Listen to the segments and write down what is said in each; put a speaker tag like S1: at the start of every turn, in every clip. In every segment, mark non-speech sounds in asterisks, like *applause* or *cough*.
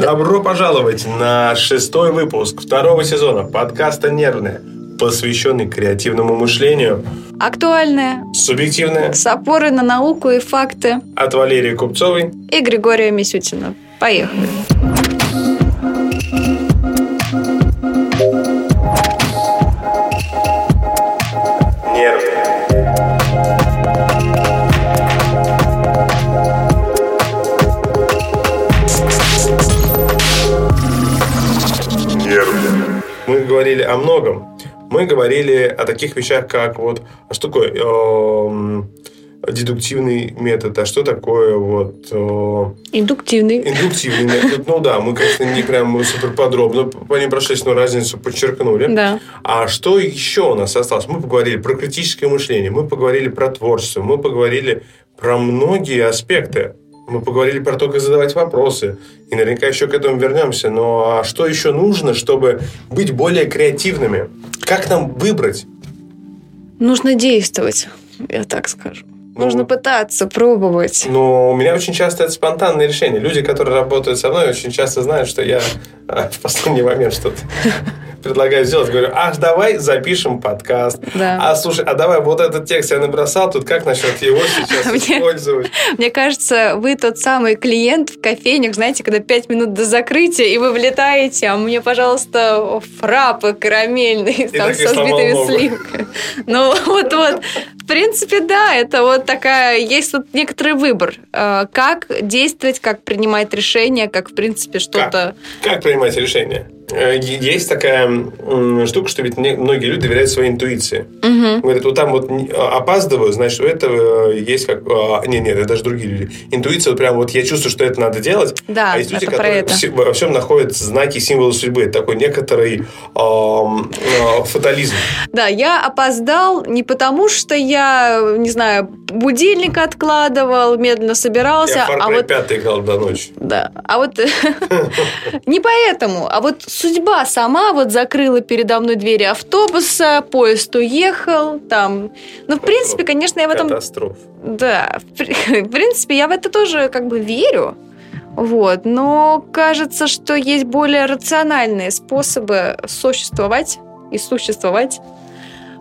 S1: Добро пожаловать на шестой выпуск второго сезона подкаста «Нервное», посвященный креативному мышлению.
S2: Актуальное.
S1: Субъективное.
S2: С опорой на науку и факты.
S1: От Валерии Купцовой.
S2: И Григория Мисютина. Поехали.
S1: О многом. Мы говорили о таких вещах, как вот, а что такое э, дедуктивный метод, а что такое вот... Э,
S2: индуктивный.
S1: Индуктивный метод. Ну да, мы, конечно, не прям супер подробно по ним прошлись, но разницу подчеркнули.
S2: Да.
S1: А что еще у нас осталось? Мы поговорили про критическое мышление, мы поговорили про творчество, мы поговорили про многие аспекты мы поговорили про то, как задавать вопросы. И наверняка еще к этому вернемся. Но а что еще нужно, чтобы быть более креативными? Как нам выбрать?
S2: Нужно действовать, я так скажу. Ну, Нужно пытаться, пробовать.
S1: Но у меня очень часто это спонтанное решение. Люди, которые работают со мной, очень часто знают, что я а, в последний момент что-то *laughs* предлагаю сделать. Говорю, ах, давай запишем подкаст.
S2: Да.
S1: А слушай, а давай вот этот текст я набросал, тут как насчет его сейчас *laughs* использовать?
S2: Мне кажется, вы тот самый клиент в кофейнях, знаете, когда пять минут до закрытия, и вы влетаете, а мне, пожалуйста, фрапы карамельные там, со сбитыми сливками. Ну, *laughs* вот-вот. В принципе, да, это вот такая... Есть вот некоторый выбор. Э, как действовать, как принимать решения, как, в принципе, что-то...
S1: Как, как принимать решения? Э, есть такая штука, что ведь многие люди доверяют своей интуиции.
S2: Угу.
S1: Говорят, вот там вот а, опаздываю, значит, у этого есть как... А, нет, нет, это даже другие люди. Интуиция, вот прям вот я чувствую, что это надо делать.
S2: Да,
S1: а есть люди, которые во всем находят знаки, символы судьбы. Это такой некоторый э, фатализм.
S2: Да, я опоздал не потому, что я, не знаю, будильник откладывал, медленно собирался. Я
S1: а вот... 5 играл до ночи.
S2: Да, а вот *laughs* не поэтому, а вот судьба сама вот закрыла передо мной двери автобуса, поезд уехал, там. Ну, в принципе, конечно, я в этом...
S1: Катастроф.
S2: Да, *laughs* в принципе, я в это тоже как бы верю. Вот, но кажется, что есть более рациональные способы существовать и существовать.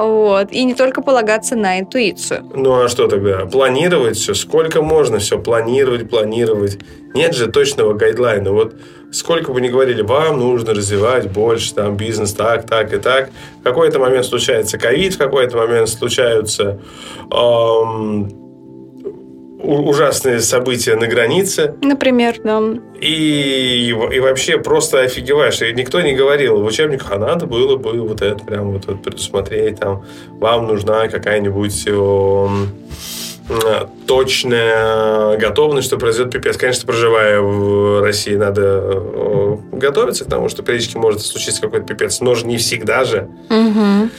S2: Вот. И не только полагаться на интуицию.
S1: Ну а что тогда? Планировать все? Сколько можно все планировать, планировать? Нет же точного гайдлайна. Вот сколько бы ни говорили, вам нужно развивать больше там бизнес так, так и так. В какой-то момент случается ковид, в какой-то момент случаются эм, ужасные события на границе.
S2: Например, да.
S1: И, и вообще просто офигеваешь. И никто не говорил в учебниках, а надо было бы вот это прям вот, вот предусмотреть. Там, вам нужна какая-нибудь эм, точная готовность, что произойдет пипец. Конечно, проживая в России, надо готовиться к тому, что периодически может случиться какой-то пипец, но же не всегда же.
S2: Угу.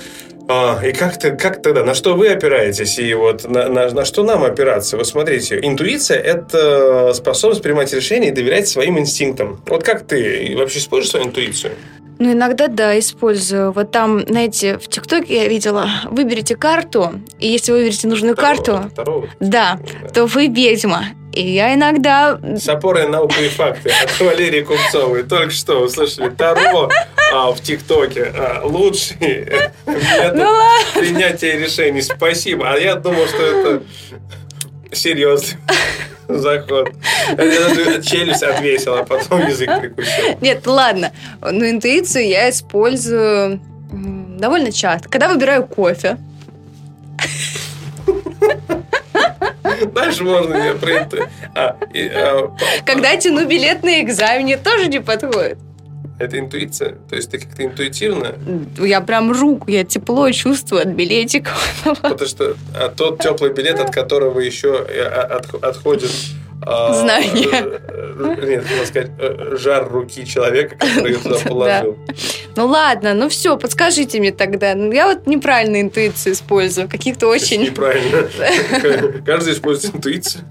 S1: А, и как, ты, как тогда, на что вы опираетесь и вот на, на, на что нам опираться? Вот смотрите, интуиция – это способность принимать решения и доверять своим инстинктам. Вот как ты вообще используешь свою интуицию?
S2: Ну, иногда, да, использую. Вот там, знаете, в ТикТоке я видела, выберите карту, и если вы выберете нужную
S1: второго,
S2: карту,
S1: второго.
S2: Да, да, то вы ведьма. И я иногда...
S1: С опорой на науку и факты от Валерии Купцовой. Только что услышали Таро а, в ТикТоке. А, лучший метод ну, принятия решений. Спасибо. А я думал, что это серьезный заход. Я даже челюсть отвесила, а потом язык прикусил.
S2: Нет, ладно. Но интуицию я использую довольно часто. Когда выбираю кофе.
S1: Дальше можно не про а,
S2: а, Когда тяну билет на экзамене, тоже не подходит.
S1: Это интуиция? То есть ты как-то интуитивно?
S2: Я прям руку, я тепло чувствую от билетиков.
S1: Потому что а тот теплый билет, от которого еще э, от, отходит
S2: а, Знание.
S1: Э, нет, хотел сказать, э, жар руки человека, который ее туда *laughs* положил.
S2: Ну ладно, ну все, подскажите мне тогда. Ну, я вот неправильно интуицию использую, каких-то очень...
S1: Неправильно. *laughs* Каждый использует интуицию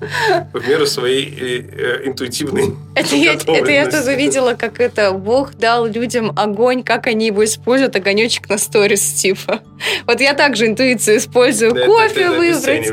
S1: в меру своей э, интуитивной
S2: Это я, это я тоже видела, как это Бог дал людям огонь, как они его используют, огонечек на сторис типа. Вот я также интуицию использую. Кофе выбрать.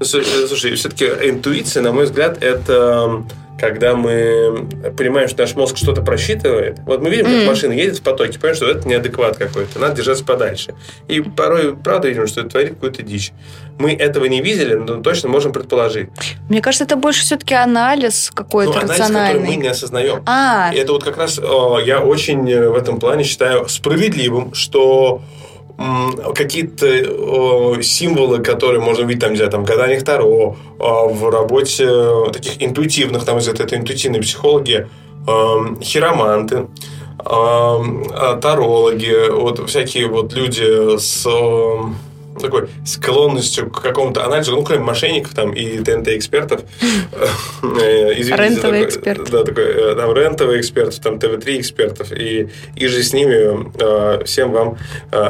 S1: Ну, слушай, все-таки интуиция, на мой взгляд, это когда мы понимаем, что наш мозг что-то просчитывает. Вот мы видим, как mm. машина едет в потоке, понимаем, что это неадекват какой-то, надо держаться подальше. И порой, правда, видим, что это творит какую-то дичь. Мы этого не видели, но точно можем предположить.
S2: Мне кажется, это больше все-таки анализ какой-то ну, анализ, рациональный.
S1: который мы не осознаем. А. И это вот как раз я очень э, в этом плане считаю справедливым, что какие-то символы, которые можно видеть там, где там гадание Таро, а, в работе таких интуитивных, там, из этой интуитивной психологии, хироманты, а, тарологи, вот всякие вот люди с такой склонностью к какому-то анализу, ну, кроме мошенников там и ТНТ-экспертов.
S2: Э, рентовый эксперт.
S1: Да, такой, э, там, рентовый эксперт, там, ТВ-3 экспертов. И, и же с ними э, всем вам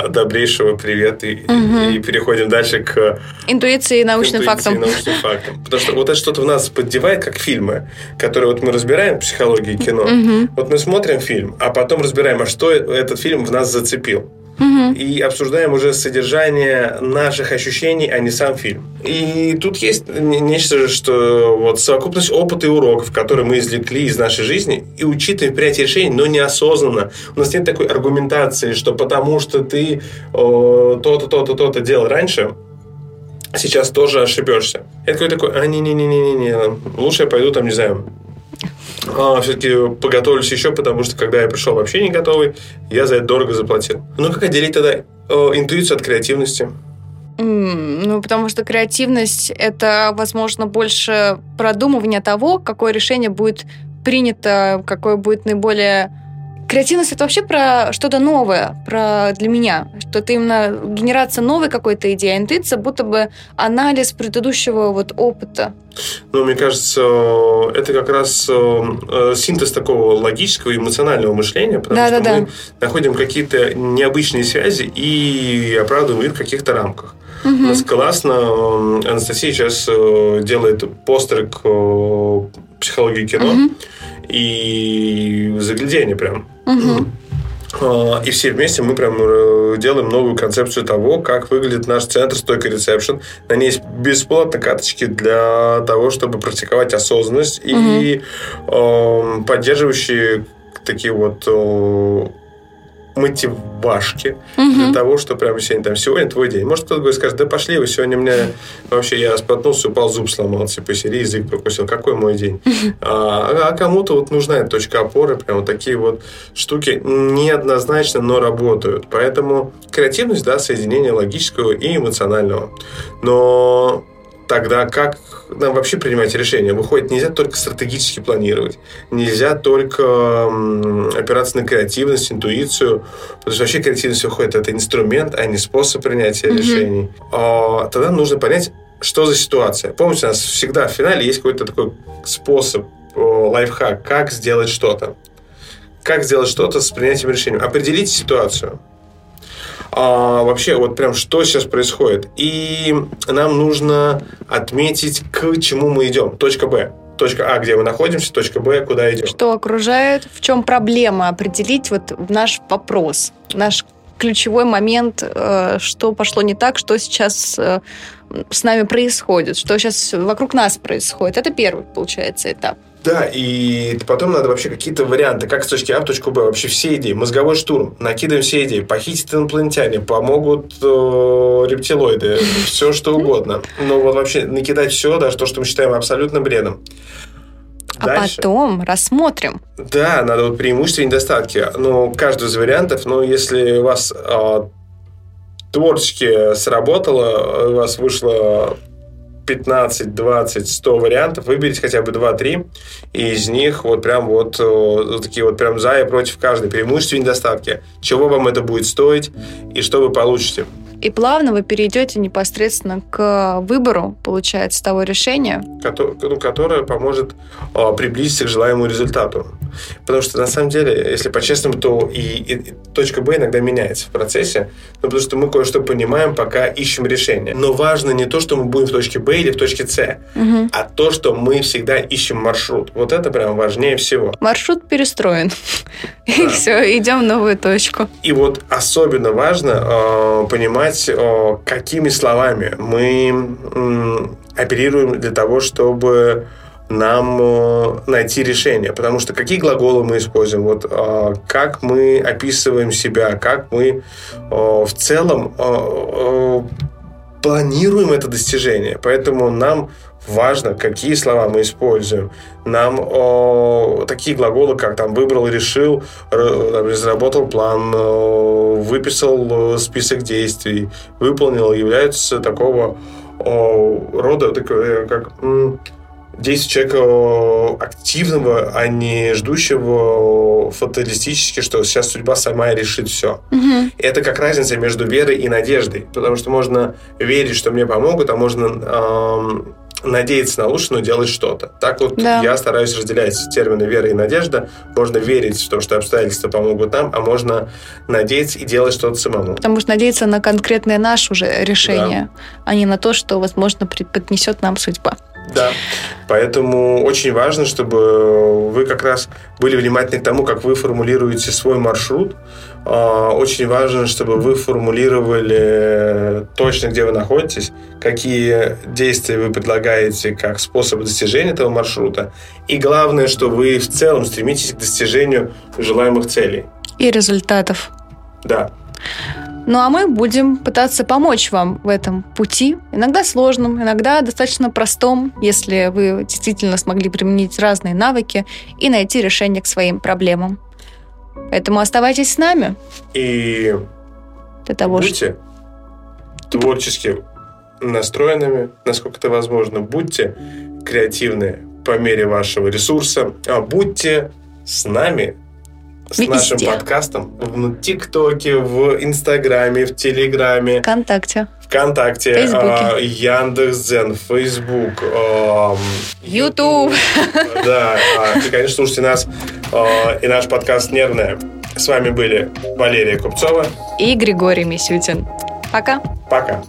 S1: добрейшего привет. И, и переходим дальше к...
S2: Интуиции и научным фактам.
S1: научным *laughs* фактам. Потому что вот это что-то в нас поддевает, как фильмы, которые вот мы разбираем психологии кино. Вот мы смотрим фильм, а потом разбираем, а что этот фильм в нас зацепил угу. и обсуждаем уже содержание наших ощущений, а не сам фильм. И тут есть нечто, что вот совокупность опыта и уроков, которые мы извлекли из нашей жизни, и учитываем принятие решений, но неосознанно. У нас нет такой аргументации, что потому что ты то-то, то-то, то-то делал раньше, сейчас тоже ошибешься. Это какой такой, а, не-не-не-не-не, лучше я пойду там, не знаю, а, все-таки поготовлюсь еще, потому что когда я пришел вообще не готовый, я за это дорого заплатил. Ну, как отделить тогда э, интуицию от креативности?
S2: Mm, ну, потому что креативность – это, возможно, больше продумывание того, какое решение будет принято, какое будет наиболее Креативность это вообще про что-то новое, про для меня, что это именно генерация новой какой-то идеи, а интуиция будто бы анализ предыдущего вот опыта.
S1: Ну, мне кажется, это как раз э, синтез такого логического и эмоционального мышления, потому да, что да, мы да. находим какие-то необычные связи и оправдываем мир в каких-то рамках. Угу. У нас классно. Анастасия сейчас э, делает постеры к э, психологии кино. Угу и заглядение прям. Угу. И все вместе мы прям э, делаем новую концепцию того, как выглядит наш центр стойка ресепшн. На ней есть бесплатно карточки для того, чтобы практиковать осознанность угу. и э, поддерживающие такие вот мотивашки угу. для того, что прямо сегодня, там, сегодня твой день. Может, кто-то будет скажет, да пошли вы, сегодня мне вообще я споткнулся, упал, зуб сломался, по серии язык прокусил. Какой мой день? А, а кому-то вот нужна эта точка опоры, прям вот такие вот штуки неоднозначно, но работают. Поэтому креативность, да, соединение логического и эмоционального. Но тогда как нам вообще принимать решения? Выходит, нельзя только стратегически планировать, нельзя только опираться на креативность, интуицию, потому что вообще креативность выходит, это инструмент, а не способ принятия mm-hmm. решений. А, тогда нужно понять, что за ситуация. Помните, у нас всегда в финале есть какой-то такой способ, лайфхак, как сделать что-то. Как сделать что-то с принятием решения. Определите ситуацию а, вообще вот прям что сейчас происходит. И нам нужно отметить, к чему мы идем. Точка Б точка А, где мы находимся, точка Б, куда идем.
S2: Что окружает, в чем проблема, определить вот наш вопрос, наш ключевой момент, э, что пошло не так, что сейчас э, с нами происходит, что сейчас вокруг нас происходит. Это первый, получается, этап.
S1: Да, и потом надо вообще какие-то варианты, как с точки А в точку Б, вообще все идеи. Мозговой штурм, накидываем все идеи, похитить инопланетяне, помогут э, рептилоиды, все что угодно. Но вот вообще накидать все, даже то, что мы считаем абсолютно бредом.
S2: А Дальше. потом рассмотрим.
S1: Да, надо вот преимущества и недостатки. Ну, каждый из вариантов, ну, если у вас э, творчески сработало, у вас вышло 15, 20, 100 вариантов, выберите хотя бы 2-3, и из них вот прям вот, вот такие вот прям за и против каждой преимущества и недостатки. Чего вам это будет стоить и что вы получите.
S2: И плавно вы перейдете непосредственно к выбору, получается, того решения.
S1: Которое, ну, которое поможет а, приблизиться к желаемому результату. Потому что, на самом деле, если по-честному, то и, и точка Б иногда меняется в процессе, ну, потому что мы кое-что понимаем, пока ищем решение. Но важно не то, что мы будем в точке Б или в точке С, угу. а то, что мы всегда ищем маршрут. Вот это прям важнее всего.
S2: Маршрут перестроен. Да. *laughs* И все, идем в новую точку.
S1: И вот особенно важно э, понимать, э, какими словами мы оперируем для того, чтобы нам э, найти решение. Потому что какие глаголы мы используем, вот э, как мы описываем себя, как мы в целом планируем это достижение. Поэтому нам важно, какие слова мы используем. Нам о, такие глаголы, как там выбрал, решил, разработал план, выписал список действий, выполнил, являются такого о, рода, как действие человека активного, а не ждущего фаталистически, что сейчас судьба сама решит все. Угу. Это как разница между верой и надеждой. Потому что можно верить, что мне помогут, а можно эм, надеяться на лучшее, но делать что-то. Так вот да. я стараюсь разделять термины вера и надежда. Можно верить в то, что обстоятельства помогут нам, а можно надеяться и делать что-то самому.
S2: Потому что надеяться на конкретное наше уже решение, да. а не на то, что, возможно, поднесет нам судьба.
S1: Да. Поэтому очень важно, чтобы вы как раз были внимательны к тому, как вы формулируете свой маршрут. А, очень важно, чтобы вы формулировали точно, где вы находитесь, какие действия вы предлагаете как способ достижения этого маршрута. И главное, что вы в целом стремитесь к достижению желаемых целей.
S2: И результатов.
S1: Да.
S2: Ну а мы будем пытаться помочь вам в этом пути, иногда сложном, иногда достаточно простом, если вы действительно смогли применить разные навыки и найти решение к своим проблемам. Поэтому оставайтесь с нами.
S1: И для того, будьте что... творчески настроенными, насколько это возможно. Будьте креативны по мере вашего ресурса. А будьте с нами с Везде. нашим подкастом в ТикТоке, в Инстаграме, в Телеграме.
S2: ВКонтакте.
S1: ВКонтакте, а, Яндекс.Зен, Фейсбук,
S2: Ютуб.
S1: Да, а, и, конечно, слушайте нас а, и наш подкаст «Нервная». С вами были Валерия Купцова
S2: и Григорий Мисютин. Пока.
S1: Пока.